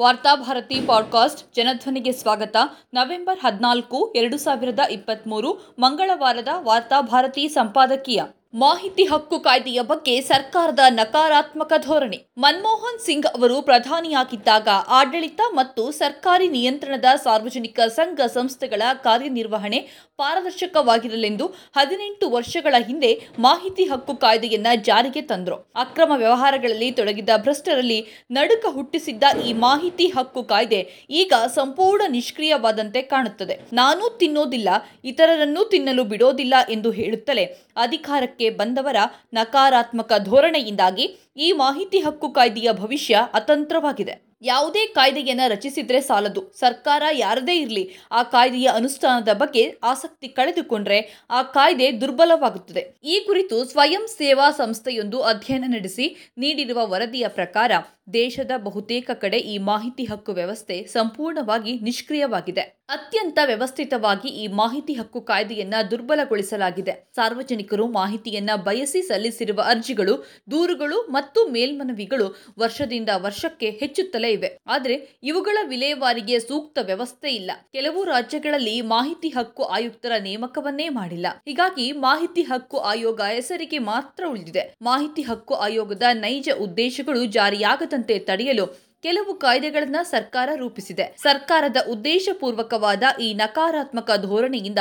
Varthabharati podcast ಜನಧ್ವನಿಗೆ ಸ್ವಾಗತ. November ಹದಿನಾಲ್ಕು ಎರಡು ಸಾವಿರದ ಇಪ್ಪತ್ತ್ಮೂರು ಮಂಗಳವಾರದ ವಾರ್ತಾಭಾರತಿ ಸಂಪಾದಕೀಯ. ಮಾಹಿತಿ ಹಕ್ಕು ಕಾಯ್ದೆಯ ಬಗ್ಗೆ ಸರ್ಕಾರದ ನಕಾರಾತ್ಮಕ ಧೋರಣೆ. ಮನಮೋಹನ್ ಸಿಂಗ್ ಅವರು ಪ್ರಧಾನಿಯಾಗಿದ್ದಾಗ ಆಡಳಿತ ಮತ್ತು ಸರ್ಕಾರಿ ನಿಯಂತ್ರಣದ ಸಾರ್ವಜನಿಕ ಸಂಘ ಸಂಸ್ಥೆಗಳ ಕಾರ್ಯನಿರ್ವಹಣೆ ಪಾರದರ್ಶಕವಾಗಿರಲೆಂದು ಹದಿನೆಂಟು ವರ್ಷಗಳ ಹಿಂದೆ ಮಾಹಿತಿ ಹಕ್ಕು ಕಾಯ್ದೆಯನ್ನ ಜಾರಿಗೆ ತಂದರು. ಅಕ್ರಮ ವ್ಯವಹಾರಗಳಲ್ಲಿ ತೊಡಗಿದ್ದ ಭ್ರಷ್ಟರಲ್ಲಿ ನಡುಕ ಹುಟ್ಟಿಸಿದ್ದ ಈ ಮಾಹಿತಿ ಹಕ್ಕು ಕಾಯ್ದೆ ಈಗ ಸಂಪೂರ್ಣ ನಿಷ್ಕ್ರಿಯವಾದಂತೆ ಕಾಣುತ್ತದೆ. ನಾನು ತಿನ್ನೋದಿಲ್ಲ, ಇತರರನ್ನೂ ತಿನ್ನಲು ಬಿಡೋದಿಲ್ಲ ಎಂದು ಹೇಳುತ್ತಲೇ ಅಧಿಕಾರಕ್ಕೆ ಬಂದವರ ನಕಾರಾತ್ಮಕ ಧೋರಣೆಯಿಂದಾಗಿ ಈ ಮಾಹಿತಿ ಹಕ್ಕು ಕಾಯ್ದೆಯ ಭವಿಷ್ಯ ಅತಂತ್ರವಾಗಿದೆ. ಯಾವುದೇ ಕಾಯ್ದೆಯನ್ನು ರಚಿಸಿದ್ರೆ ಸಾಲದು. ಸರ್ಕಾರ ಯಾರದೇ ಇರಲಿ, ಆ ಕಾಯ್ದೆಯ ಅನುಷ್ಠಾನದ ಬಗ್ಗೆ ಆಸಕ್ತಿ ಕಳೆದುಕೊಂಡ್ರೆ ಆ ಕಾಯ್ದೆ ದುರ್ಬಲವಾಗುತ್ತದೆ. ಈ ಕುರಿತು ಸ್ವಯಂ ಸೇವಾ ಸಂಸ್ಥೆಯೊಂದು ಅಧ್ಯಯನ ನಡೆಸಿ, ನೀಡಿರುವ ವರದಿಯ ಪ್ರಕಾರ ದೇಶದ ಬಹುತೇಕ ಕಡೆ ಈ ಮಾಹಿತಿ ಹಕ್ಕು ವ್ಯವಸ್ಥೆ ಸಂಪೂರ್ಣವಾಗಿ ನಿಷ್ಕ್ರಿಯವಾಗಿದೆ. ಅತ್ಯಂತ ವ್ಯವಸ್ಥಿತವಾಗಿ ಈ ಮಾಹಿತಿ ಹಕ್ಕು ಕಾಯ್ದೆಯನ್ನ ದುರ್ಬಲಗೊಳಿಸಲಾಗಿದೆ. ಸಾರ್ವಜನಿಕರು ಮಾಹಿತಿಯನ್ನ ಬಯಸಿ ಸಲ್ಲಿಸಿರುವ ಅರ್ಜಿಗಳು ದೂರುಗಳು ಮತ್ತು ಮೇಲ್ಮನವಿಗಳು ವರ್ಷದಿಂದ ವರ್ಷಕ್ಕೆ ಹೆಚ್ಚುತ್ತಲೇ ಇವೆ. ಆದರೆ ಇವುಗಳ ವಿಲೇವಾರಿಗೆ ಸೂಕ್ತ ವ್ಯವಸ್ಥೆ ಇಲ್ಲ. ಕೆಲವು ರಾಜ್ಯಗಳಲ್ಲಿ ಮಾಹಿತಿ ಹಕ್ಕು ಆಯುಕ್ತರ ನೇಮಕವನ್ನೇ ಮಾಡಿಲ್ಲ. ಹೀಗಾಗಿ ಮಾಹಿತಿ ಹಕ್ಕು ಆಯೋಗ ಹೆಸರಿಗೆ ಮಾತ್ರ ಉಳಿದಿದೆ. ಮಾಹಿತಿ ಹಕ್ಕು ಆಯೋಗದ ನೈಜ ಉದ್ದೇಶಗಳು ಜಾರಿಯಾಗದಂತೆ ತಡೆಯಲು ಕೆಲವು ಕಾಯ್ದೆಗಳನ್ನು ಸರ್ಕಾರ ರೂಪಿಸಿದೆ. ಸರ್ಕಾರದ ಉದ್ದೇಶಪೂರ್ವಕವಾದ ಈ ನಕಾರಾತ್ಮಕ ಧೋರಣೆಯಿಂದ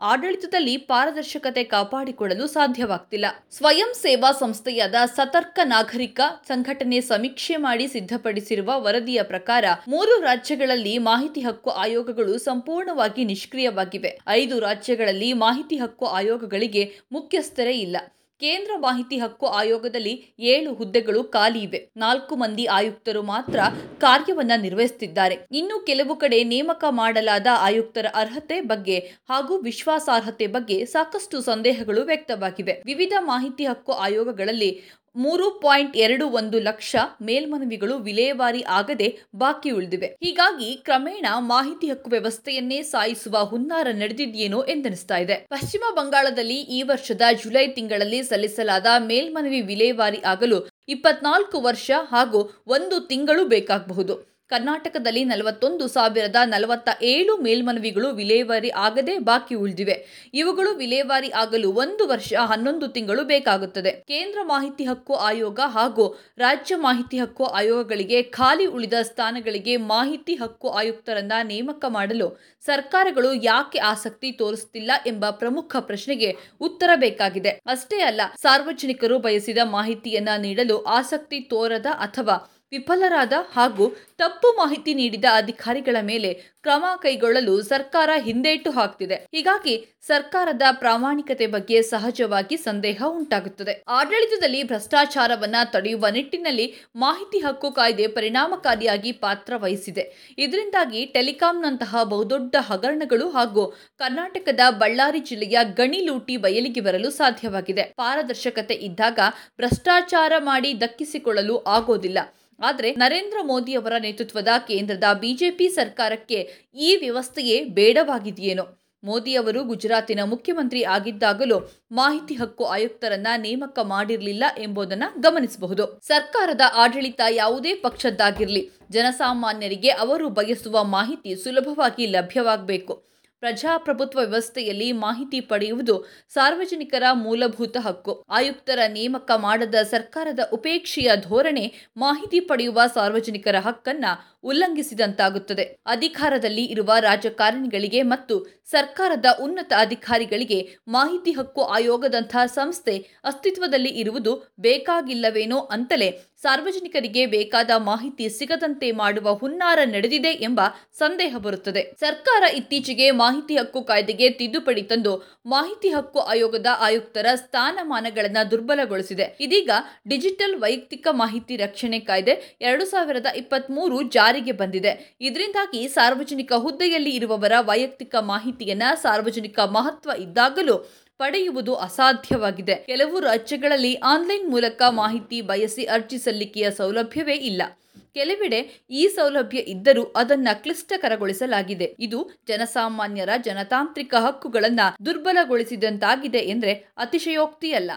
ಆಡಳಿತದಲ್ಲಿ ಪಾರದರ್ಶಕತೆ ಕಾಪಾಡಿಕೊಳ್ಳಲು ಸಾಧ್ಯವಾಗ್ತಿಲ್ಲ. ಸ್ವಯಂ ಸೇವಾ ಸಂಸ್ಥೆಯಾದ ಸತರ್ಕ ನಾಗರಿಕ ಸಂಘಟನೆ ಸಮೀಕ್ಷೆ ಮಾಡಿ ಸಿದ್ಧಪಡಿಸಿರುವ ವರದಿಯ ಪ್ರಕಾರ ಮೂರು ರಾಜ್ಯಗಳಲ್ಲಿ ಮಾಹಿತಿ ಹಕ್ಕು ಆಯೋಗಗಳು ಸಂಪೂರ್ಣವಾಗಿ ನಿಷ್ಕ್ರಿಯವಾಗಿವೆ. ಐದು ರಾಜ್ಯಗಳಲ್ಲಿ ಮಾಹಿತಿ ಹಕ್ಕು ಆಯೋಗಗಳಿಗೆ ಮುಖ್ಯಸ್ಥರೇ ಇಲ್ಲ. ಕೇಂದ್ರ ಮಾಹಿತಿ ಹಕ್ಕು ಆಯೋಗದಲ್ಲಿ ಏಳು ಹುದ್ದೆಗಳು ಖಾಲಿ ಇವೆ. ನಾಲ್ಕು ಮಂದಿ ಆಯುಕ್ತರು ಮಾತ್ರ ಕಾರ್ಯವನ್ನ ನಿರ್ವಹಿಸುತ್ತಿದ್ದಾರೆ. ಇನ್ನು ಕೆಲವು ಕಡೆ ನೇಮಕ ಮಾಡಲಾದ ಆಯುಕ್ತರ ಅರ್ಹತೆ ಬಗ್ಗೆ ಹಾಗೂ ವಿಶ್ವಾಸಾರ್ಹತೆ ಬಗ್ಗೆ ಸಾಕಷ್ಟು ಸಂದೇಹಗಳು ವ್ಯಕ್ತವಾಗಿವೆ. ವಿವಿಧ ಮಾಹಿತಿ ಹಕ್ಕು ಆಯೋಗಗಳಲ್ಲಿ ಮೂರು ಪಾಯಿಂಟ್ ಎರಡು ಒಂದು ಲಕ್ಷ ಮೇಲ್ಮನವಿಗಳು ವಿಲೇವಾರಿ ಆಗದೆ ಬಾಕಿ ಉಳಿದಿವೆ. ಹೀಗಾಗಿ ಕ್ರಮೇಣ ಮಾಹಿತಿ ಹಕ್ಕು ವ್ಯವಸ್ಥೆಯನ್ನೇ ಸಾಯಿಸುವ ಹುನ್ನಾರ ನಡೆದಿದೆಯೇನೋ ಎಂದೆನಿಸ್ತಾ ಇದೆ. ಪಶ್ಚಿಮ ಬಂಗಾಳದಲ್ಲಿ ಈ ವರ್ಷದ ಜುಲೈ ತಿಂಗಳಲ್ಲಿ ಸಲ್ಲಿಸಲಾದ ಮೇಲ್ಮನವಿ ವಿಲೇವಾರಿ ಆಗಲು ಇಪ್ಪತ್ನಾಲ್ಕು ವರ್ಷ ಹಾಗೂ ಒಂದು ತಿಂಗಳು ಬೇಕಾಗಬಹುದು. ಕರ್ನಾಟಕದಲ್ಲಿ ನಲವತ್ತೊಂದು ಸಾವಿರದ ನಲವತ್ತ ಏಳು ಮೇಲ್ಮನವಿಗಳು ವಿಲೇವಾರಿ ಆಗದೆ ಬಾಕಿ ಉಳಿದಿವೆ. ಇವುಗಳು ವಿಲೇವಾರಿ ಆಗಲು ಒಂದು ವರ್ಷ, ಹನ್ನೊಂದು ತಿಂಗಳು ಬೇಕಾಗುತ್ತದೆ. ಕೇಂದ್ರ ಮಾಹಿತಿ ಹಕ್ಕು ಆಯೋಗ ಹಾಗೂ ರಾಜ್ಯ ಮಾಹಿತಿ ಹಕ್ಕು ಆಯೋಗಗಳಿಗೆ ಖಾಲಿ ಉಳಿದ ಸ್ಥಾನಗಳಿಗೆ ಮಾಹಿತಿ ಹಕ್ಕು ಆಯುಕ್ತರನ್ನ ನೇಮಕ ಮಾಡಲು ಸರ್ಕಾರಗಳು ಯಾಕೆ ಆಸಕ್ತಿ ತೋರಿಸುತ್ತಿಲ್ಲ ಎಂಬ ಪ್ರಮುಖ ಪ್ರಶ್ನೆಗೆ ಉತ್ತರ ಬೇಕಾಗಿದೆ. ಅಷ್ಟೇ ಅಲ್ಲ, ಸಾರ್ವಜನಿಕರು ಬಯಸಿದ ಮಾಹಿತಿಯನ್ನ ನೀಡಲು ಆಸಕ್ತಿ ತೋರದ ಅಥವಾ ವಿಫಲರಾದ ಹಾಗೂ ತಪ್ಪು ಮಾಹಿತಿ ನೀಡಿದ ಅಧಿಕಾರಿಗಳ ಮೇಲೆ ಕ್ರಮ ಕೈಗೊಳ್ಳಲು ಸರ್ಕಾರ ಹಿಂದೇಟು ಹಾಕ್ತಿದೆ. ಹೀಗಾಗಿ ಸರ್ಕಾರದ ಪ್ರಾಮಾಣಿಕತೆ ಬಗ್ಗೆ ಸಹಜವಾಗಿ ಸಂದೇಹ ಉಂಟಾಗುತ್ತದೆ. ಆಡಳಿತದಲ್ಲಿ ಭ್ರಷ್ಟಾಚಾರವನ್ನ ತಡೆಯುವ ನಿಟ್ಟಿನಲ್ಲಿ ಮಾಹಿತಿ ಹಕ್ಕು ಕಾಯ್ದೆ ಪರಿಣಾಮಕಾರಿಯಾಗಿ ಪಾತ್ರ ವಹಿಸಿದೆ. ಇದರಿಂದಾಗಿ ಟೆಲಿಕಾಂನಂತಹ ಬಹುದೊಡ್ಡ ಹಗರಣಗಳು ಹಾಗೂ ಕರ್ನಾಟಕದ ಬಳ್ಳಾರಿ ಜಿಲ್ಲೆಯ ಗಣಿ ಲೂಟಿ ಬಯಲಿಗೆ ಬರಲು ಸಾಧ್ಯವಾಗಿದೆ. ಪಾರದರ್ಶಕತೆ ಇದ್ದಾಗ ಭ್ರಷ್ಟಾಚಾರ ಮಾಡಿ ದಕ್ಕಿಸಿಕೊಳ್ಳಲು ಆಗೋದಿಲ್ಲ. ಆದರೆ ನರೇಂದ್ರ ಮೋದಿ ಅವರ ನೇತೃತ್ವದ ಕೇಂದ್ರದ ಬಿಜೆಪಿ ಸರ್ಕಾರಕ್ಕೆ ಈ ವ್ಯವಸ್ಥೆಯೇ ಬೇಡವಾಗಿದೆಯೇನೋ? ಮೋದಿ ಅವರು ಗುಜರಾತಿನ ಮುಖ್ಯಮಂತ್ರಿ ಆಗಿದ್ದಾಗಲೂ ಮಾಹಿತಿ ಹಕ್ಕು ಆಯುಕ್ತರನ್ನ ನೇಮಕ ಮಾಡಿರಲಿಲ್ಲ ಎಂಬುದನ್ನು ಗಮನಿಸಬಹುದು. ಸರ್ಕಾರದ ಆಡಳಿತ ಯಾವುದೇ ಪಕ್ಷದ್ದಾಗಿರಲಿ, ಜನಸಾಮಾನ್ಯರಿಗೆ ಅವರು ಬಯಸುವ ಮಾಹಿತಿ ಸುಲಭವಾಗಿ ಲಭ್ಯವಾಗಬೇಕು. ಪ್ರಜಾಪ್ರಭುತ್ವ ವ್ಯವಸ್ಥೆಯಲ್ಲಿ ಮಾಹಿತಿ ಪಡೆಯುವುದು ಸಾರ್ವಜನಿಕರ ಮೂಲಭೂತ ಹಕ್ಕು. ಆಯುಕ್ತರ ನೇಮಕ ಮಾಡದ ಸರ್ಕಾರದ ಉಪೇಕ್ಷೆಯ ಧೋರಣೆ ಮಾಹಿತಿ ಪಡೆಯುವ ಸಾರ್ವಜನಿಕರ ಹಕ್ಕನ್ನ ಉಲ್ಲಂಘಿಸಿದಂತಾಗುತ್ತದೆ. ಅಧಿಕಾರದಲ್ಲಿ ಇರುವ ರಾಜಕಾರಣಿಗಳಿಗೆ ಮತ್ತು ಸರ್ಕಾರದ ಉನ್ನತ ಅಧಿಕಾರಿಗಳಿಗೆ ಮಾಹಿತಿ ಹಕ್ಕು ಆಯೋಗದಂತಹ ಸಂಸ್ಥೆ ಅಸ್ತಿತ್ವದಲ್ಲಿ ಇರುವುದು ಬೇಕಾಗಿಲ್ಲವೇನೋ ಅಂತಲೇ ಸಾರ್ವಜನಿಕರಿಗೆ ಬೇಕಾದ ಮಾಹಿತಿ ಸಿಗದಂತೆ ಮಾಡುವ ಹುನ್ನಾರ ನಡೆದಿದೆ ಎಂಬ ಸಂದೇಹ ಬರುತ್ತದೆ. ಸರ್ಕಾರ ಇತ್ತೀಚೆಗೆ ಮಾಹಿತಿ ಹಕ್ಕು ಕಾಯ್ದೆಗೆ ತಿದ್ದುಪಡಿ ತಂದು ಮಾಹಿತಿ ಹಕ್ಕು ಆಯೋಗದ ಆಯುಕ್ತರ ಸ್ಥಾನಮಾನಗಳನ್ನು ದುರ್ಬಲಗೊಳಿಸಿದೆ. ಇದೀಗ ಡಿಜಿಟಲ್ ವೈಯಕ್ತಿಕ ಮಾಹಿತಿ ರಕ್ಷಣೆ ಕಾಯ್ದೆ ಎರಡು ಸಾವಿರದ ಇಪ್ಪತ್ಮೂರು ಜಾರಿಗೆ ಬಂದಿದೆ. ಇದರಿಂದಾಗಿ ಸಾರ್ವಜನಿಕ ಹುದ್ದೆಯಲ್ಲಿ ಇರುವವರ ವೈಯಕ್ತಿಕ ಮಾಹಿತಿಯನ್ನ ಸಾರ್ವಜನಿಕ ಮಹತ್ವ ಇದ್ದಾಗಲೂ ಪಡೆಯುವುದು ಅಸಾಧ್ಯವಾಗಿದೆ. ಕೆಲವು ರಾಜ್ಯಗಳಲ್ಲಿ ಆನ್ಲೈನ್ ಮೂಲಕ ಮಾಹಿತಿ ಬಯಸಿ ಅರ್ಜಿ ಸಲ್ಲಿಕೆಯ ಸೌಲಭ್ಯವೇ ಇಲ್ಲ. ಕೆಲವೆಡೆ ಈ ಸೌಲಭ್ಯ ಇದ್ದರೂ ಅದನ್ನ ಕ್ಲಿಷ್ಟಕರಗೊಳಿಸಲಾಗಿದೆ. ಇದು ಜನಸಾಮಾನ್ಯರ ಜನತಾಂತ್ರಿಕ ಹಕ್ಕುಗಳನ್ನ ದುರ್ಬಲಗೊಳಿಸಿದಂತಾಗಿದೆ ಎಂದರೆ ಅತಿಶಯೋಕ್ತಿಯಲ್ಲ.